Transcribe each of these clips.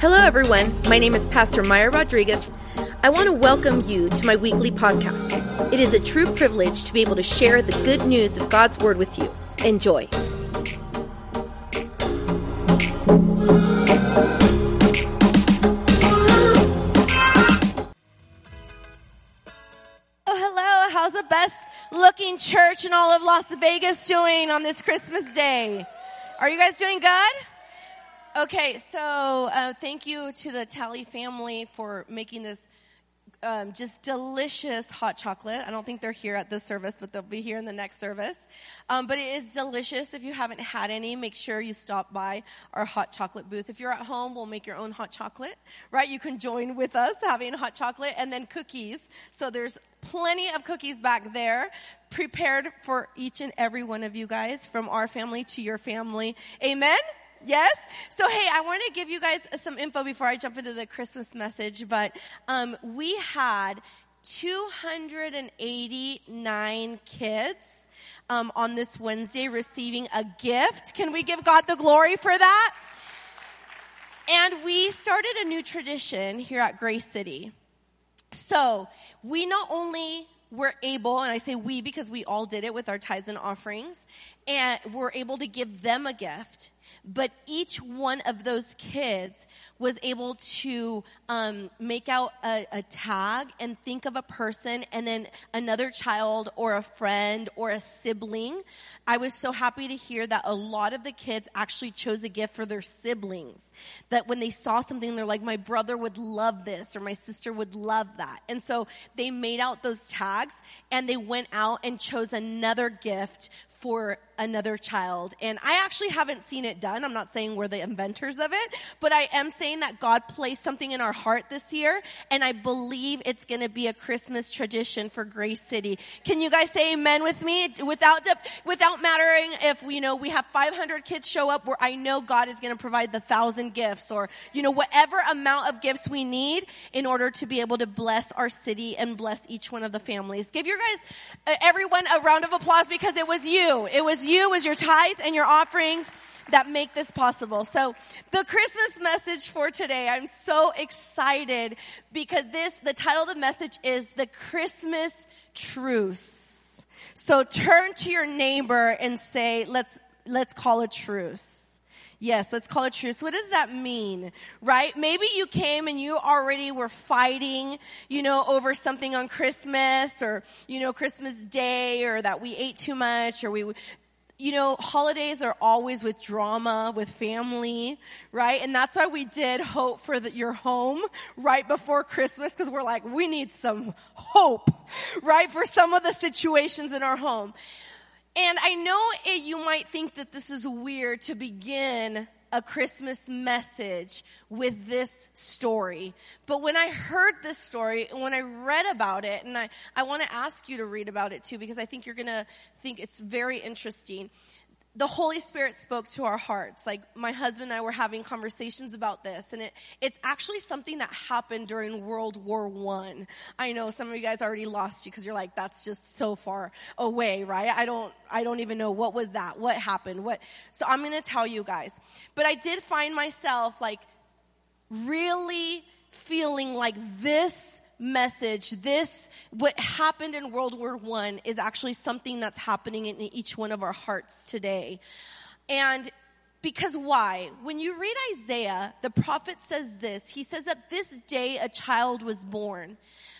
Hello, everyone. My name is Pastor Maya Rodriguez. I want to welcome you to my weekly podcast. It is a true privilege to be able to share the good news of God's Word with you. Enjoy. Oh, hello. How's the best looking church in all of Las Vegas doing on this Christmas day? Are you guys doing good? Okay, so uh, thank you to the Tally family for making this um, just delicious hot chocolate. I don't think they're here at this service, but they'll be here in the next service. Um, but it is delicious. If you haven't had any, make sure you stop by our hot chocolate booth. If you're at home, we'll make your own hot chocolate, right? You can join with us having hot chocolate and then cookies. So there's plenty of cookies back there prepared for each and every one of you guys from our family to your family. Amen? Yes? So hey, I want to give you guys some info before I jump into the Christmas message, but um, we had 289 kids um, on this Wednesday receiving a gift. Can we give God the glory for that? And we started a new tradition here at Grace City. So we not only were able, and I say we because we all did it with our tithes and offerings, and we're able to give them a gift but each one of those kids was able to um, make out a, a, tag and think of a person and then another child or a friend or a sibling. I was so happy to hear that a lot of the kids actually chose a gift for their siblings. That when they saw something, they're like, my brother would love this or my sister would love that. And so they made out those tags and they went out and chose another gift for another child. And I actually haven't seen it done. I'm not saying we're the inventors of it, but I am saying that God placed something in our heart this year, and I believe it's going to be a Christmas tradition for Grace City. Can you guys say amen with me? Without, without mattering if, you know, we have 500 kids show up where I know God is going to provide the thousand gifts or, you know, whatever amount of gifts we need in order to be able to bless our city and bless each one of the families. Give your guys, uh, everyone a round of applause because it was you It was you, was your tithes and your offerings that make this possible. So the Christmas message for today, I'm so excited because this, the title of the message is the Christmas truce. So turn to your neighbor and say, let's, let's call a truce. Yes, let's call it truce. What does that mean? Right? Maybe you came and you already were fighting, you know, over something on Christmas or, you know, Christmas Day or that we ate too much or we, you know, holidays are always with drama, with family, right? And that's why we did hope for the, your home right before Christmas because we're like, we need some hope, right? For some of the situations in our home. And I know it, you might think that this is weird to begin a Christmas message with this story. But when I heard this story and when I read about it, and I, I want to ask you to read about it too, because I think you're going to think it's very interesting the Holy Spirit spoke to our hearts. Like my husband and I were having conversations about this, and it, it's actually something that happened during World War One. I. I know some of you guys already lost you because you're like, that's just so far away, right? I don't, I don't even know what was that, what happened, what. So I'm going to tell you guys. But I did find myself like really feeling like this message, this, what happened in World War One is actually something that's happening in each one of our hearts today. And because why? When you read Isaiah, the prophet says this. He says that this day a child was born.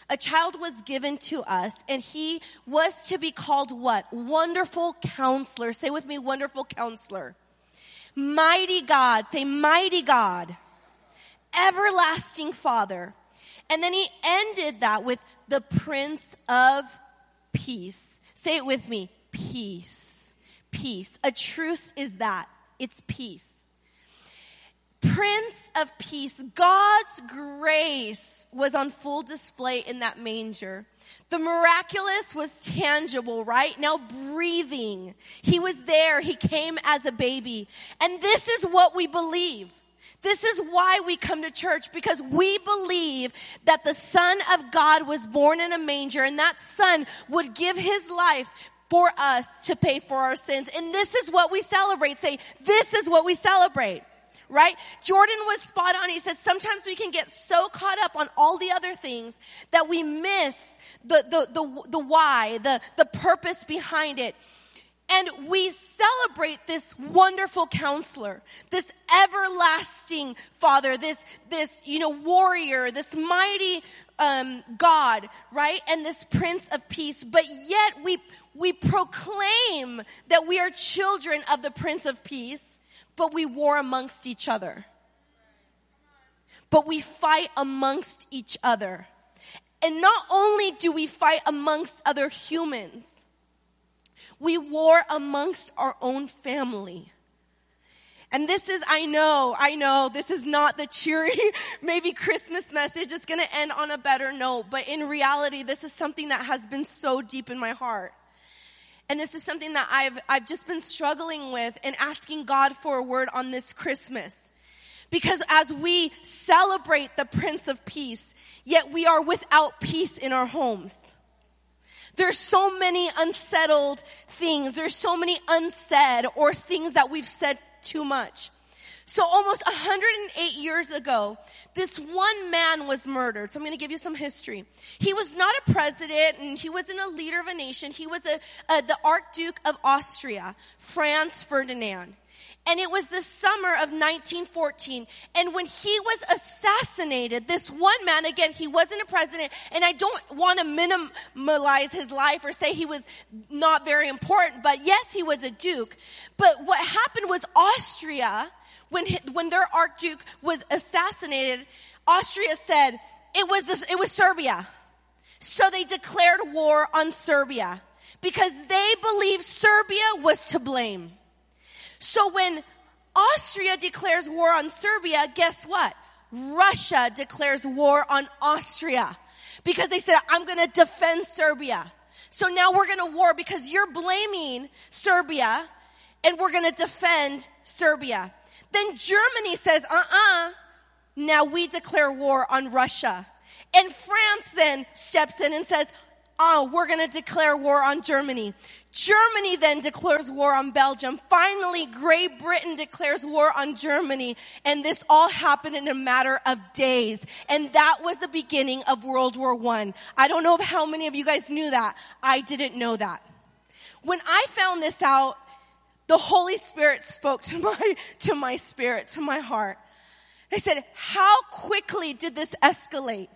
A child was given to us and he was to be called what? Wonderful counselor. Say with me, wonderful counselor. Mighty God. Say mighty God. Everlasting Father. And then he ended that with the Prince of Peace. Say it with me. Peace. Peace. A truce is that. It's peace. Prince of Peace. God's grace was on full display in that manger. The miraculous was tangible, right? Now breathing. He was there. He came as a baby. And this is what we believe. This is why we come to church because we believe that the son of God was born in a manger and that son would give his life for us to pay for our sins. And this is what we celebrate. Say, this is what we celebrate. right? Jordan was spot on. He said sometimes we can get so caught up on all the other things that we miss the, the, the, the why, the, the purpose behind it. And we celebrate this wonderful counselor, this everlasting father, this, this, you know, warrior, this mighty, um, God, right? And this Prince of Peace. But yet we, we proclaim that we are children of the Prince of Peace, but we war amongst each other. But we fight amongst each other. And not only do we fight amongst other humans, we war amongst our own family. And this is, I know, I know, this is not the cheery, maybe Christmas message. It's going to end on a better note. But in reality, this is something that has been so deep in my heart. And this is something that I've, I've just been struggling with and asking God for a word on this Christmas. Because as we celebrate the Prince of Peace, yet we are without peace in our homes. There's so many unsettled things. There's so many unsaid or things that we've said too much. So almost 108 years ago, this one man was murdered. So I'm going to give you some history. He was not a president and he wasn't a leader of a nation. He was a, a, the Archduke of Austria, Franz Ferdinand. And it was the summer of 1914. And when he was assassinated, this one man, again, he wasn't a president, and I don't want to minimize his life or say he was not very important, but yes, he was a duke. But what happened was Austria, when, when their Archduke was assassinated, Austria said, it was, it was Serbia. So they declared war on Serbia because they believed Serbia was to blame. So when Austria declares war on Serbia, guess what? Russia declares war on Austria because they said, I'm going to defend Serbia. So now we're going to war because you're blaming Serbia and we're going to defend Serbia. Then Germany says, uh-uh, now we declare war on Russia. And France then steps in and says, oh, we're going to declare war on Germany. Germany then declares war on Belgium. Finally, Great Britain declares war on Germany. And this all happened in a matter of days. And that was the beginning of World War. I. I don't know how many of you guys knew that. I didn't know that. When I found this out, the Holy Spirit spoke to my, to my spirit, to my heart. I said, how quickly did this escalate?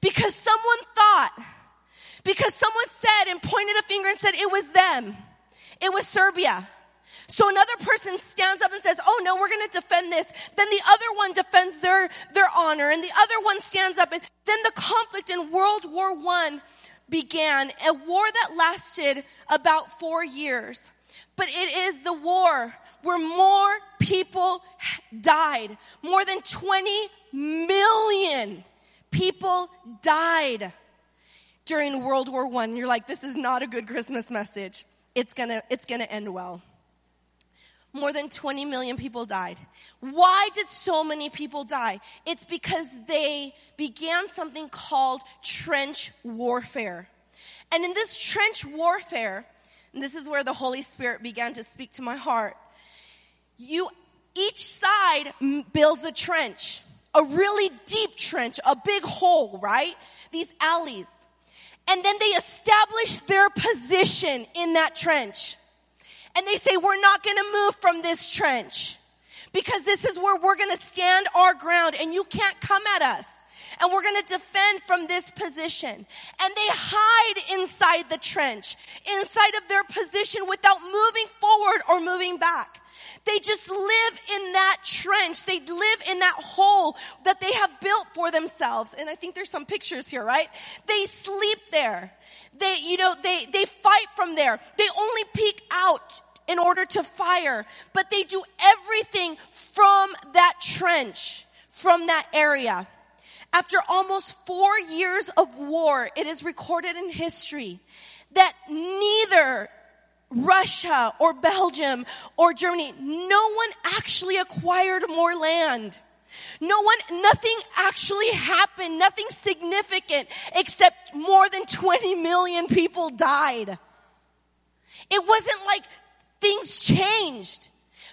Because someone thought because someone said and pointed a finger and said it was them. It was Serbia. So another person stands up and says, oh no, we're gonna defend this. Then the other one defends their, their honor and the other one stands up and then the conflict in World War One began, a war that lasted about four years. But it is the war where more people died. More than 20 million people died during World War One. You're like, this is not a good Christmas message. It's gonna, it's gonna end well. More than 20 million people died. Why did so many people die? It's because they began something called trench warfare. And in this trench warfare, and this is where the Holy Spirit began to speak to my heart, you, each side builds a trench, a really deep trench, a big hole, right? These alleys. And then they establish their position in that trench. And they say, we're not gonna move from this trench. Because this is where we're gonna stand our ground and you can't come at us. And we're gonna defend from this position. And they hide inside the trench, inside of their position without moving forward or moving back. They just live in that trench. They live in that hole that they have built for themselves. And I think there's some pictures here, right? They sleep there. They, you know, they, they fight from there. They only peek out in order to fire, but they do everything from that trench, from that area. After almost four years of war, it is recorded in history that neither Russia or Belgium or Germany, no one actually acquired more land. No one, nothing actually happened, nothing significant except more than 20 million people died. It wasn't like things changed.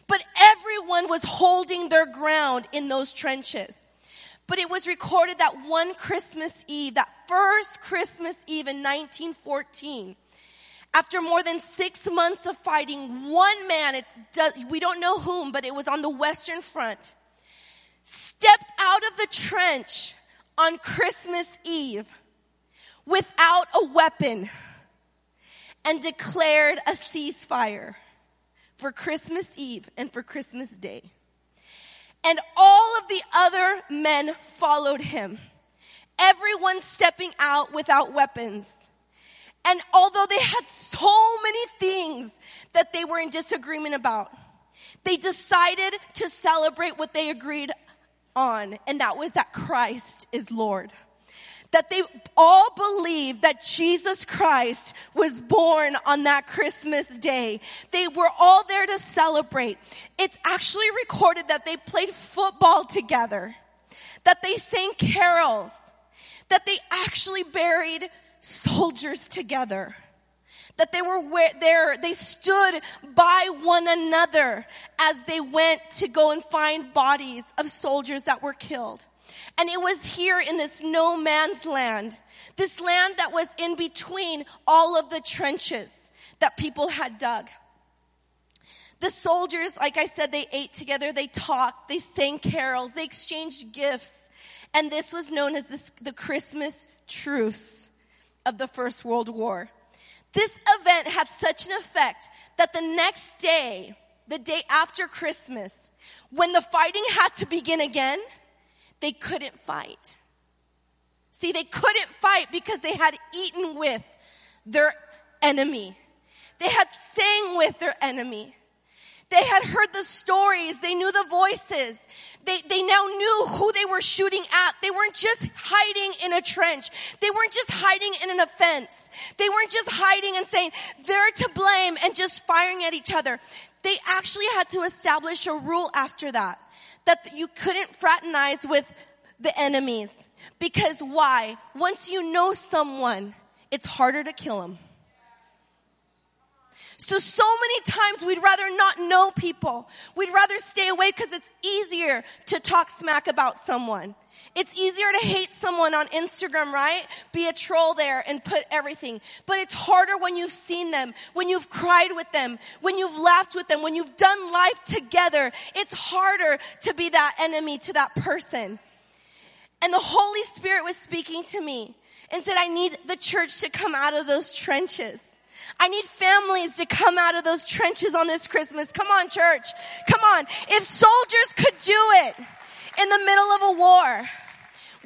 But everyone was holding their ground in those trenches. But it was recorded that one Christmas Eve, that first Christmas Eve in 1914, after more than six months of fighting, one man, it's, we don't know whom, but it was on the Western Front, stepped out of the trench on Christmas Eve without a weapon and declared a ceasefire for Christmas Eve and for Christmas Day. And all of the other men followed him. Everyone stepping out without weapons. And although they had so many things that they were in disagreement about, they decided to celebrate what they agreed on, and that was that Christ is Lord that they all believed that Jesus Christ was born on that Christmas day. They were all there to celebrate. It's actually recorded that they played football together, that they sang carols, that they actually buried soldiers together that they were there, they stood by one another as they went to go and find bodies of soldiers that were killed. And it was here in this no man's land, this land that was in between all of the trenches that people had dug. The soldiers, like I said, they ate together, they talked, they sang carols, they exchanged gifts. And this was known as this, the Christmas truce of the First World War. This event had such an effect that the next day, the day after Christmas, when the fighting had to begin again, they couldn't fight. See, they couldn't fight because they had eaten with their enemy. They had sang with their enemy. They had heard the stories. They knew the voices. They, they now knew who they were shooting at. They weren't just hiding in a trench. They weren't just hiding in an offense. They weren't just hiding and saying they're to blame and just firing at each other. They actually had to establish a rule after that that you couldn't fraternize with the enemies. Because why? Once you know someone, it's harder to kill them. So, so many times we'd rather not know people. We'd rather stay away because it's easier to talk smack about someone. It's easier to hate someone on Instagram, right? Be a troll there and put everything. But it's harder when you've seen them, when you've cried with them, when you've laughed with them, when you've done life together. It's harder to be that enemy to that person. And the Holy Spirit was speaking to me and said, I need the church to come out of those trenches. I need families to come out of those trenches on this Christmas. Come on, church. Come on. If soldiers could do it in the middle of a war,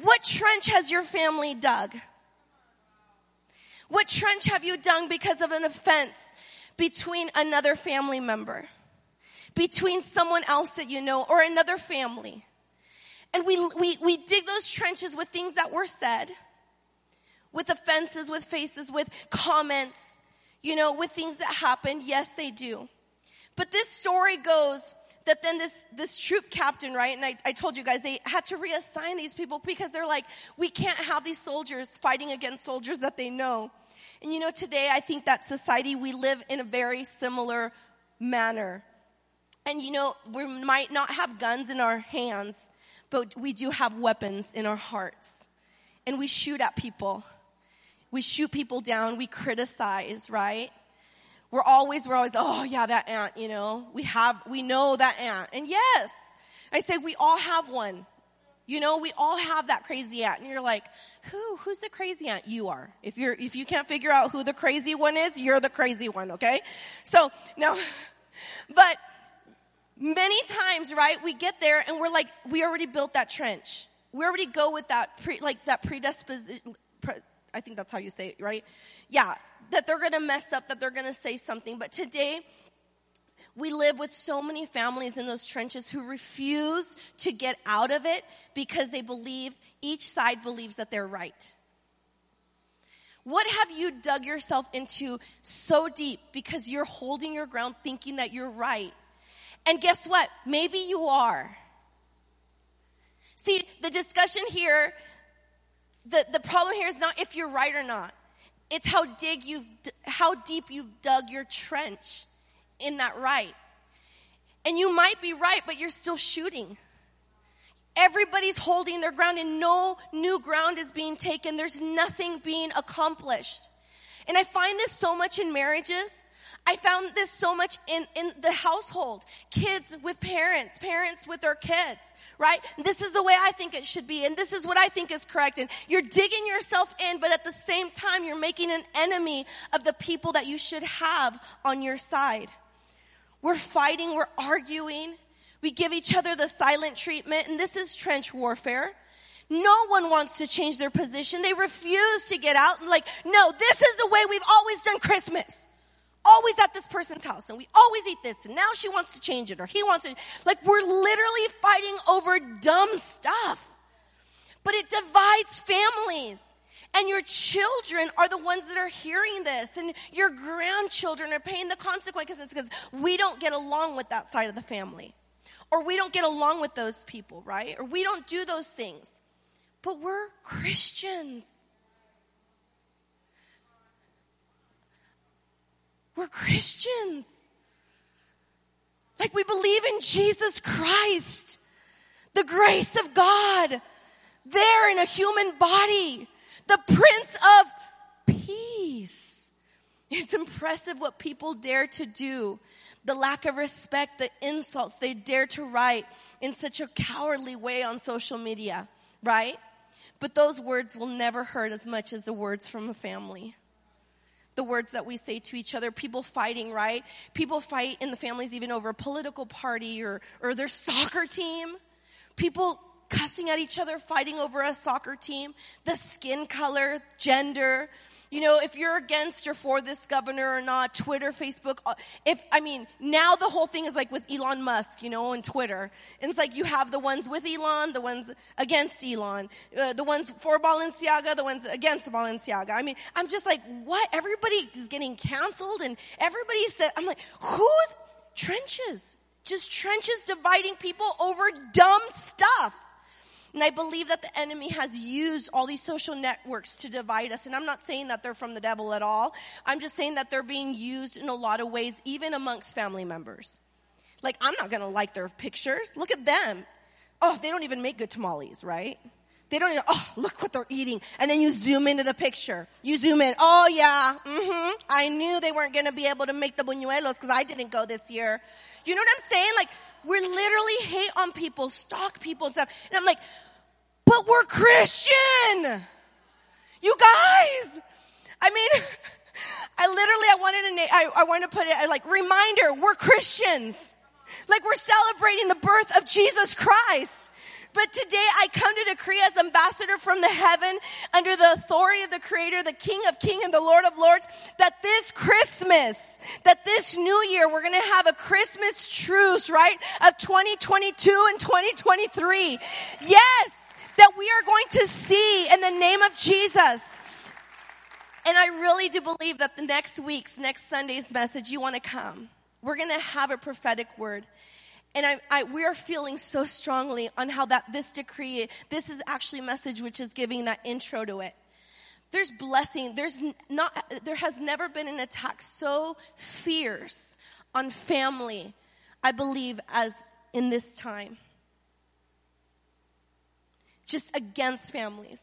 what trench has your family dug? What trench have you dug because of an offense between another family member? Between someone else that you know or another family? And we, we, we dig those trenches with things that were said, with offenses, with faces, with comments, you know, with things that happened. Yes, they do. But this story goes that then this, this troop captain, right? And I, I told you guys, they had to reassign these people because they're like, we can't have these soldiers fighting against soldiers that they know. And you know, today I think that society, we live in a very similar manner. And you know, we might not have guns in our hands, but we do have weapons in our hearts. And we shoot at people. We shoot people down. We criticize, right? We're always, we're always, oh yeah, that aunt, you know, we have, we know that aunt. And yes, I say we all have one. You know, we all have that crazy aunt. And you're like, who, who's the crazy aunt? You are. If you're, if you can't figure out who the crazy one is, you're the crazy one, okay? So, now, but many times, right, we get there and we're like, we already built that trench. We already go with that pre, like that predisposition, pre, I think that's how you say it, right? Yeah, that they're going to mess up, that they're going to say something. But today, we live with so many families in those trenches who refuse to get out of it because they believe, each side believes that they're right. What have you dug yourself into so deep because you're holding your ground thinking that you're right? And guess what? Maybe you are. See, the discussion here, the, the problem here is not if you're right or not. It's how dig you how deep you've dug your trench in that right. And you might be right, but you're still shooting. Everybody's holding their ground and no new ground is being taken. There's nothing being accomplished. And I find this so much in marriages. I found this so much in, in the household. Kids with parents, parents with their kids, right? This is the way I think it should be, and this is what I think is correct. And you're digging yourself in, but at the same time, you're making an enemy of the people that you should have on your side. We're fighting, we're arguing, we give each other the silent treatment, and this is trench warfare. No one wants to change their position. They refuse to get out and like, no, this is the way we've always done Christmas. Always at this person's house and we always eat this and now she wants to change it or he wants to, like we're literally fighting over dumb stuff. But it divides families. And your children are the ones that are hearing this, and your grandchildren are paying the consequences because we don't get along with that side of the family. Or we don't get along with those people, right? Or we don't do those things. But we're Christians. We're Christians. Like we believe in Jesus Christ, the grace of God, there in a human body, the Prince of Peace. It's impressive what people dare to do the lack of respect, the insults they dare to write in such a cowardly way on social media, right? But those words will never hurt as much as the words from a family. The words that we say to each other, people fighting, right? People fight in the families even over a political party or, or their soccer team. People cussing at each other, fighting over a soccer team, the skin color, gender, you know, if you're against or for this governor or not, Twitter, Facebook, uh, if, I mean, now the whole thing is like with Elon Musk, you know, and Twitter. And it's like you have the ones with Elon, the ones against Elon, uh, the ones for Balenciaga, the ones against Balenciaga. I mean, I'm just like, what? Everybody is getting canceled and everybody said, I'm like, who's trenches? Just trenches dividing people over dumb stuff. And I believe that the enemy has used all these social networks to divide us. And I'm not saying that they're from the devil at all. I'm just saying that they're being used in a lot of ways, even amongst family members. Like, I'm not going to like their pictures. Look at them. Oh, they don't even make good tamales, right? They don't even, oh, look what they're eating. And then you zoom into the picture. You zoom in. Oh yeah, mm-hmm. I knew they weren't gonna be able to make the buñuelos because I didn't go this year. You know what I'm saying? Like, we literally hate on people, stalk people and stuff. And I'm like, but we're Christian. You guys. I mean, I literally, I wanted to, na- I, I wanted to put it like reminder, we're Christians. Like we're celebrating the birth of Jesus Christ. But today I come to decree as ambassador from the heaven under the authority of the creator, the king of kings and the lord of lords, that this Christmas, that this new year, we're going to have a Christmas truce, right? Of 2022 and 2023. Yes, that we are going to see in the name of Jesus. And I really do believe that the next week's, next Sunday's message, you want to come. We're going to have a prophetic word. And I, I, we are feeling so strongly on how that this decree, this is actually message which is giving that intro to it. There's blessing. There's not, there has never been an attack so fierce on family, I believe, as in this time. Just against families.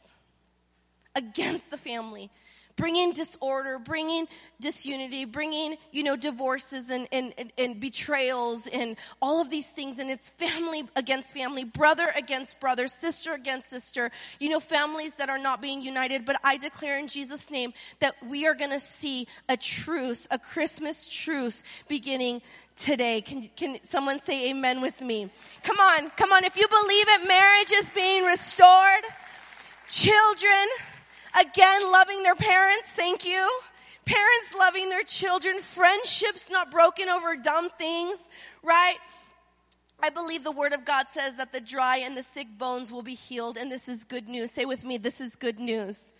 Against the family bringing disorder, bringing disunity, bringing, you know, divorces and, and, and, and, betrayals and all of these things. And it's family against family, brother against brother, sister against sister, you know, families that are not being united. But I declare in Jesus' name that we are going to see a truce, a Christmas truce beginning today. Can, can someone say amen with me? Come on, come on. If you believe it, marriage is being restored. Children, Again, loving their parents. Thank you. Parents loving their children. Friendships not broken over dumb things, right? I believe the word of God says that the dry and the sick bones will be healed, and this is good news. Say with me, this is good news.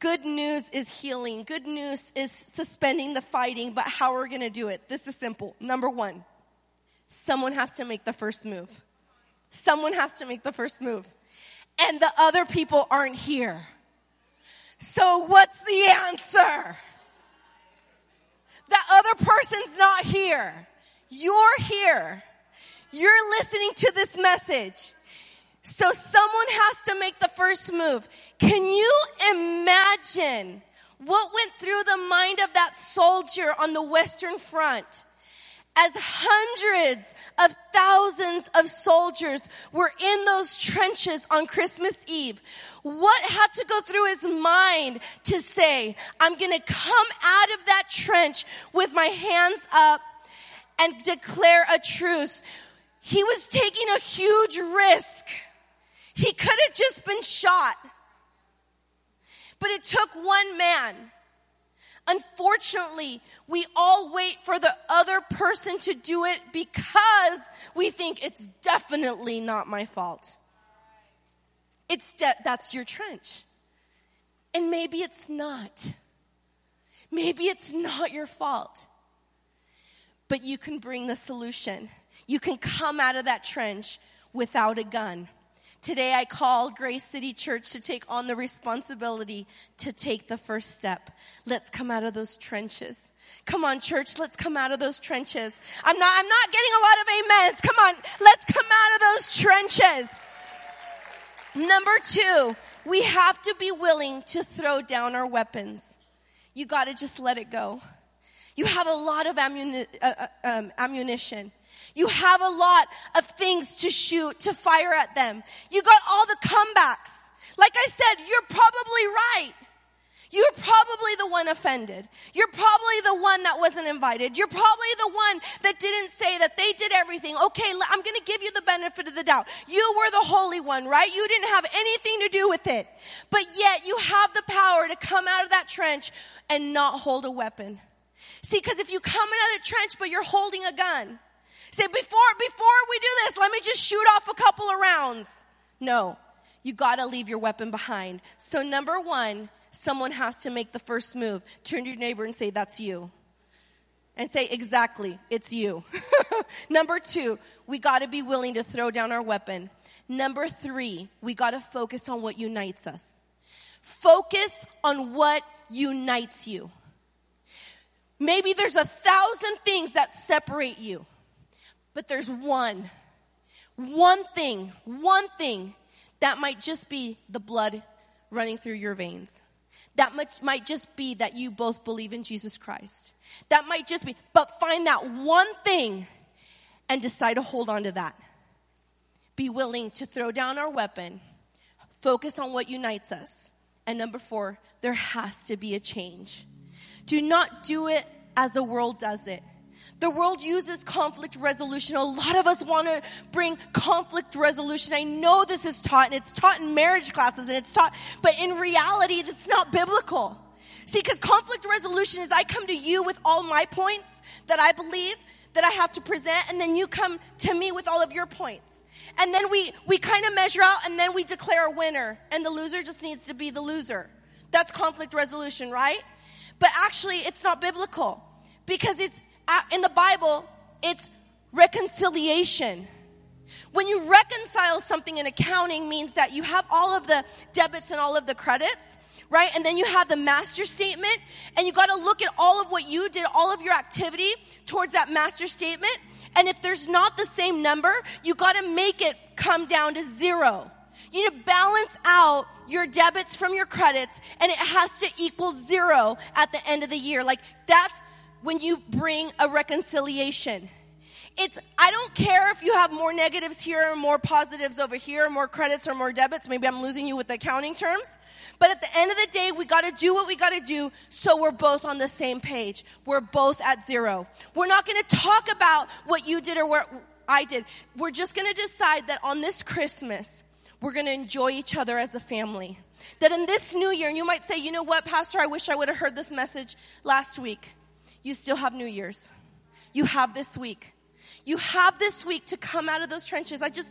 Good news is healing. Good news is suspending the fighting, but how are we going to do it? This is simple. Number one, someone has to make the first move. Someone has to make the first move. And the other people aren't here. So what's the answer? The other person's not here. You're here. You're listening to this message. So someone has to make the first move. Can you imagine what went through the mind of that soldier on the Western Front? As hundreds of thousands of soldiers were in those trenches on Christmas Eve, what had to go through his mind to say, I'm gonna come out of that trench with my hands up and declare a truce. He was taking a huge risk. He could have just been shot. But it took one man. Unfortunately, we all wait for the other person to do it because we think it's definitely not my fault. It's de- that's your trench. And maybe it's not. Maybe it's not your fault. But you can bring the solution. You can come out of that trench without a gun. Today I call Grace City Church to take on the responsibility to take the first step. Let's come out of those trenches. Come on, church, let's come out of those trenches. I'm not, I'm not getting a lot of amens. Come on, let's come out of those trenches. Number two, we have to be willing to throw down our weapons. You gotta just let it go. You have a lot of ammuni- uh, uh, um, ammunition. You have a lot of things to shoot, to fire at them. You got all the comebacks. Like I said, you're probably right. You're probably the one offended. You're probably the one that wasn't invited. You're probably the one that didn't say that they did everything. Okay, I'm gonna give you the benefit of the doubt. You were the holy one, right? You didn't have anything to do with it. But yet you have the power to come out of that trench and not hold a weapon. See, cause if you come out of the trench but you're holding a gun, say before, before we do this, let me just shoot off a couple of rounds. No. You gotta leave your weapon behind. So number one, someone has to make the first move. Turn to your neighbor and say, that's you. And say, exactly, it's you. Number two, we gotta be willing to throw down our weapon. Number three, we gotta focus on what unites us. Focus on what unites you. Maybe there's a thousand things that separate you, but there's one, one thing, one thing that might just be the blood running through your veins. That much, might just be that you both believe in Jesus Christ. That might just be, but find that one thing and decide to hold on to that. Be willing to throw down our weapon, focus on what unites us. And number four, there has to be a change. Do not do it as the world does it. The world uses conflict resolution. A lot of us want to bring conflict resolution. I know this is taught and it's taught in marriage classes and it's taught, but in reality, it's not biblical. See, because conflict resolution is I come to you with all my points that I believe that I have to present and then you come to me with all of your points. And then we, we kind of measure out and then we declare a winner and the loser just needs to be the loser. That's conflict resolution, right? But actually, it's not biblical because it's in the Bible, it's reconciliation. When you reconcile something in accounting means that you have all of the debits and all of the credits, right? And then you have the master statement and you gotta look at all of what you did, all of your activity towards that master statement. And if there's not the same number, you gotta make it come down to zero. You need to balance out your debits from your credits and it has to equal zero at the end of the year. Like that's when you bring a reconciliation. It's, I don't care if you have more negatives here or more positives over here, more credits or more debits. Maybe I'm losing you with the accounting terms. But at the end of the day, we gotta do what we gotta do so we're both on the same page. We're both at zero. We're not gonna talk about what you did or what I did. We're just gonna decide that on this Christmas, we're gonna enjoy each other as a family. That in this new year, and you might say, you know what, Pastor, I wish I would have heard this message last week you still have New Year's. You have this week. You have this week to come out of those trenches. I just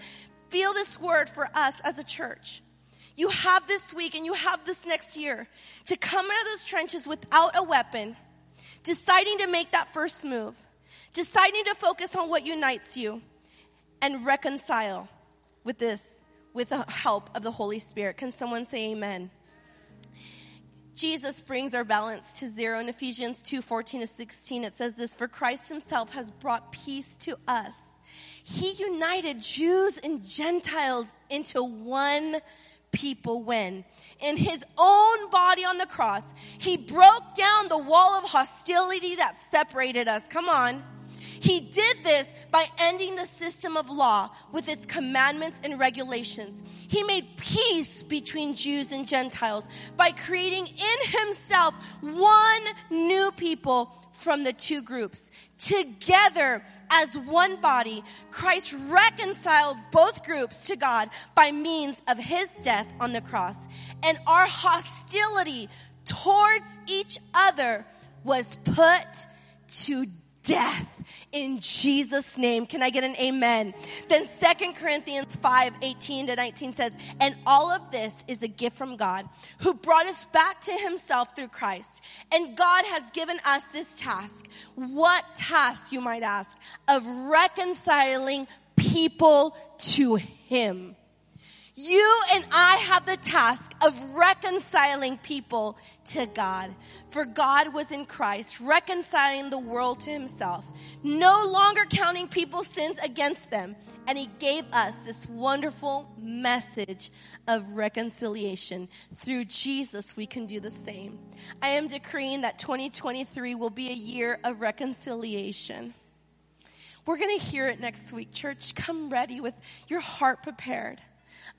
feel this word for us as a church. You have this week and you have this next year to come out of those trenches without a weapon, deciding to make that first move, deciding to focus on what unites you, and reconcile with this with the help of the Holy Spirit. Can someone say amen? Jesus brings our balance to zero. In Ephesians 2 14 to 16, it says this For Christ himself has brought peace to us. He united Jews and Gentiles into one people when in his own body on the cross, he broke down the wall of hostility that separated us. Come on. He did this by ending the system of law with its commandments and regulations. He made peace between Jews and Gentiles by creating in himself one new people from the two groups. Together, as one body, Christ reconciled both groups to God by means of his death on the cross. And our hostility towards each other was put to death in Jesus name. Can I get an amen? Then Second Corinthians 5, 18 to 19 says, and all of this is a gift from God who brought us back to himself through Christ. And God has given us this task. What task, you might ask? Of reconciling people to him. You and I have the task of reconciling people to God. For God was in Christ, reconciling the world to himself, no longer counting people's sins against them. And he gave us this wonderful message of reconciliation. Through Jesus, we can do the same. I am decreeing that 2023 will be a year of reconciliation. We're going to hear it next week. Church, come ready with your heart prepared.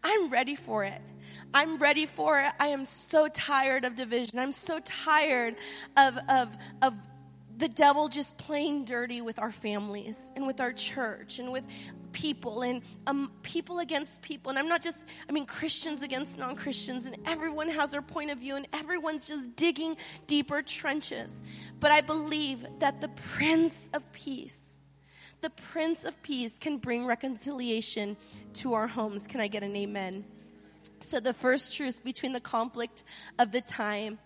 I'm ready for it. I'm ready for it. I am so tired of division. I'm so tired of, of, of the devil just playing dirty with our families and with our church and with people and um, people against people. And I'm not just, I mean, Christians against non Christians, and everyone has their point of view, and everyone's just digging deeper trenches. But I believe that the Prince of Peace, the Prince of Peace can bring reconciliation to our homes. Can I get an amen? So the first truce between the conflict of the time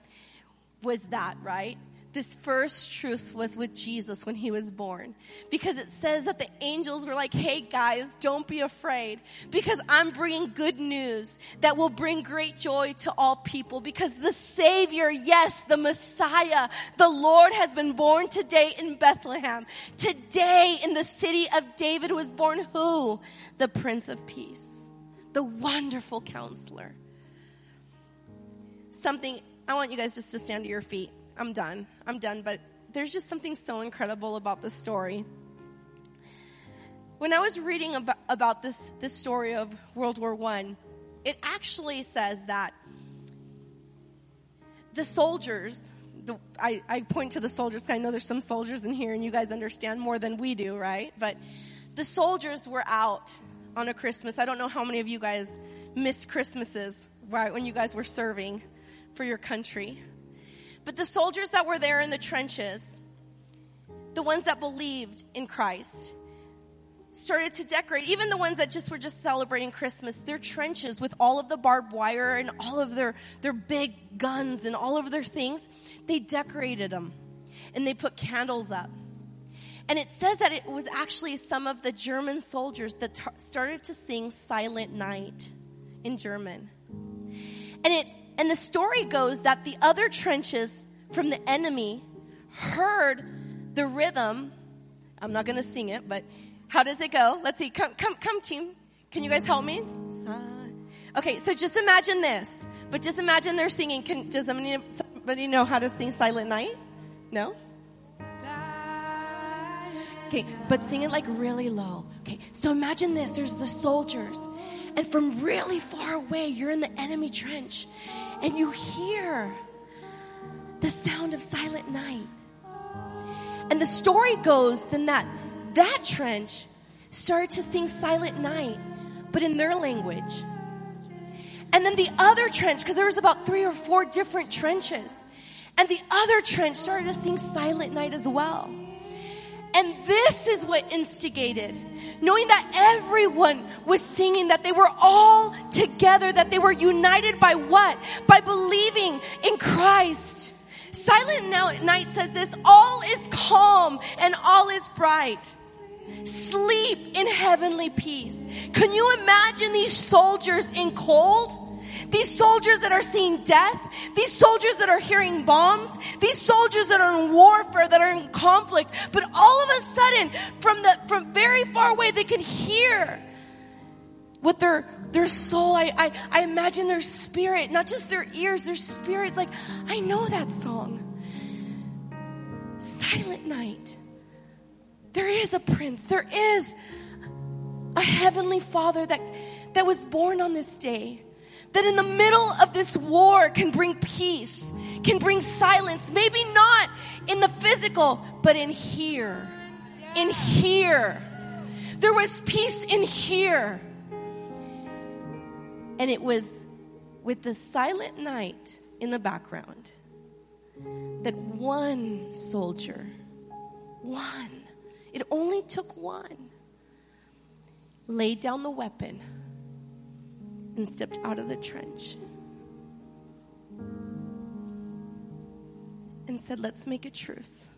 was that, right? This first truce was with Jesus when he was born. Because it says that the angels were like, hey guys, don't be afraid. Because I'm bringing good news that will bring great joy to all people. Because the Savior, yes, the Messiah, the Lord has been born today in Bethlehem. Today in the city of David was born who? The Prince of Peace. The wonderful counselor. Something, I want you guys just to stand to your feet. I'm done. I'm done, but there's just something so incredible about this story. When I was reading about, about this, this story of World War I, it actually says that the soldiers, the, I, I point to the soldiers, because I know there's some soldiers in here and you guys understand more than we do, right? But the soldiers were out on a Christmas. I don't know how many of you guys missed Christmases, right, when you guys were serving for your country. But the soldiers that were there in the trenches, the ones that believed in Christ, started to decorate, even the ones that just were just celebrating Christmas, their trenches with all of the barbed wire and all of their, their big guns and all of their things, they decorated them and they put candles up. And it says that it was actually some of the German soldiers that t- started to sing Silent Night in German. And it and the story goes that the other trenches from the enemy heard the rhythm. I'm not going to sing it, but how does it go? Let's see. Come, come, come, team. Can you guys help me? Okay, so just imagine this. But just imagine they're singing. Can, does somebody, somebody know how to sing Silent Night? No? Okay, but sing it like really low. Okay, so imagine this. There's the soldiers. And from really far away, you're in the enemy trench and you hear the sound of silent night. And the story goes then that that trench started to sing silent night, but in their language. And then the other trench, because there was about three or four different trenches, and the other trench started to sing silent night as well. And this is what instigated, knowing that everyone was singing, that they were all together, that they were united by what? By believing in Christ. Silent Night says this, all is calm and all is bright. Sleep in heavenly peace. Can you imagine these soldiers in cold? These soldiers that are seeing death, these soldiers that are hearing bombs, these soldiers that are in warfare, that are in conflict, but all of a sudden, from the, from very far away, they could hear with their, their soul. I, I, I imagine their spirit, not just their ears, their spirit. Like, I know that song. Silent night. There is a prince. There is a heavenly father that, that was born on this day. That in the middle of this war can bring peace, can bring silence. Maybe not in the physical, but in here. In here. There was peace in here. And it was with the silent night in the background that one soldier, one, it only took one, laid down the weapon and stepped out of the trench and said, Let's make a truce.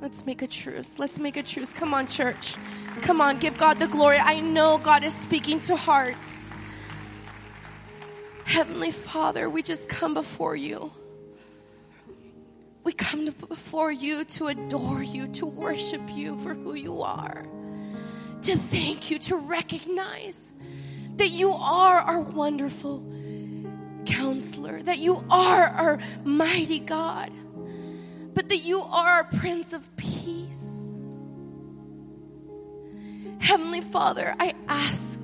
Let's make a truce. Let's make a truce. Come on, church. Come on, give God the glory. I know God is speaking to hearts. Heavenly Father, we just come before you. We come before you to adore you, to worship you for who you are, to thank you, to recognize that you are our wonderful counselor, that you are our mighty God, but that you are our Prince of Peace. Heavenly Father, I ask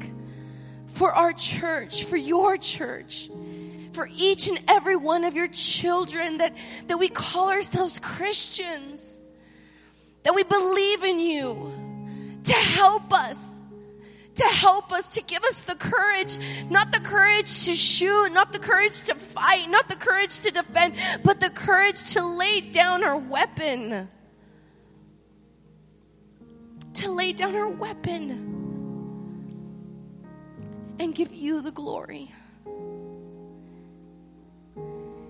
for our church, for your church, for each and every one of your children that, that we call ourselves Christians, that we believe in you to help us, to help us, to give us the courage, not the courage to shoot, not the courage to fight, not the courage to defend, but the courage to lay down our weapon. To lay down our weapon and give you the glory.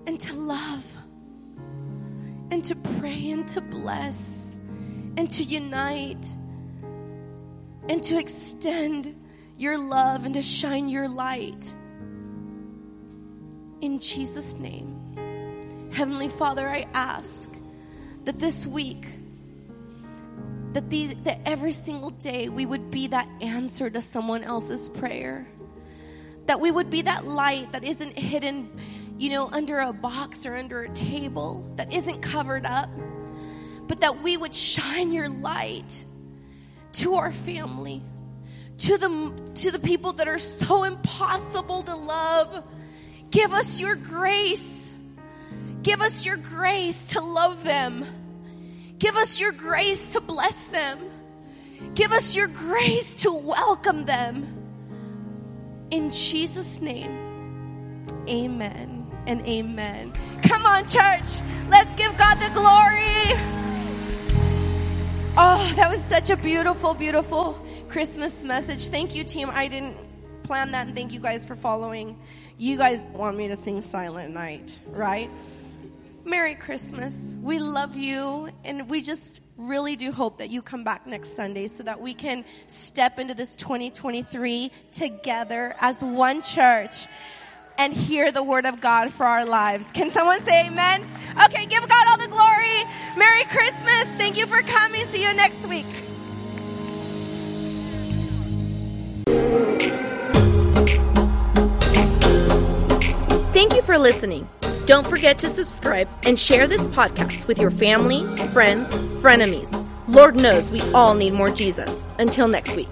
And to love, and to pray, and to bless, and to unite, and to extend your love and to shine your light. In Jesus' name. Heavenly Father, I ask that this week, that these, that every single day we would be that answer to someone else's prayer. That we would be that light that isn't hidden, you know, under a box or under a table, that isn't covered up, but that we would shine your light to our family, to the, to the people that are so impossible to love. Give us your grace. Give us your grace to love them. Give us your grace to bless them. Give us your grace to welcome them. In Jesus' name, amen and amen. Come on, church. Let's give God the glory. Oh, that was such a beautiful, beautiful Christmas message. Thank you, team. I didn't plan that, and thank you guys for following. You guys want me to sing Silent Night, right? Merry Christmas. We love you, and we just really do hope that you come back next Sunday so that we can step into this 2023 together as one church and hear the word of God for our lives. Can someone say amen? Okay, give God all the glory. Merry Christmas. Thank you for coming. See you next week. Thank you for listening. Don't forget to subscribe and share this podcast with your family, friends, frenemies. Lord knows we all need more Jesus. Until next week.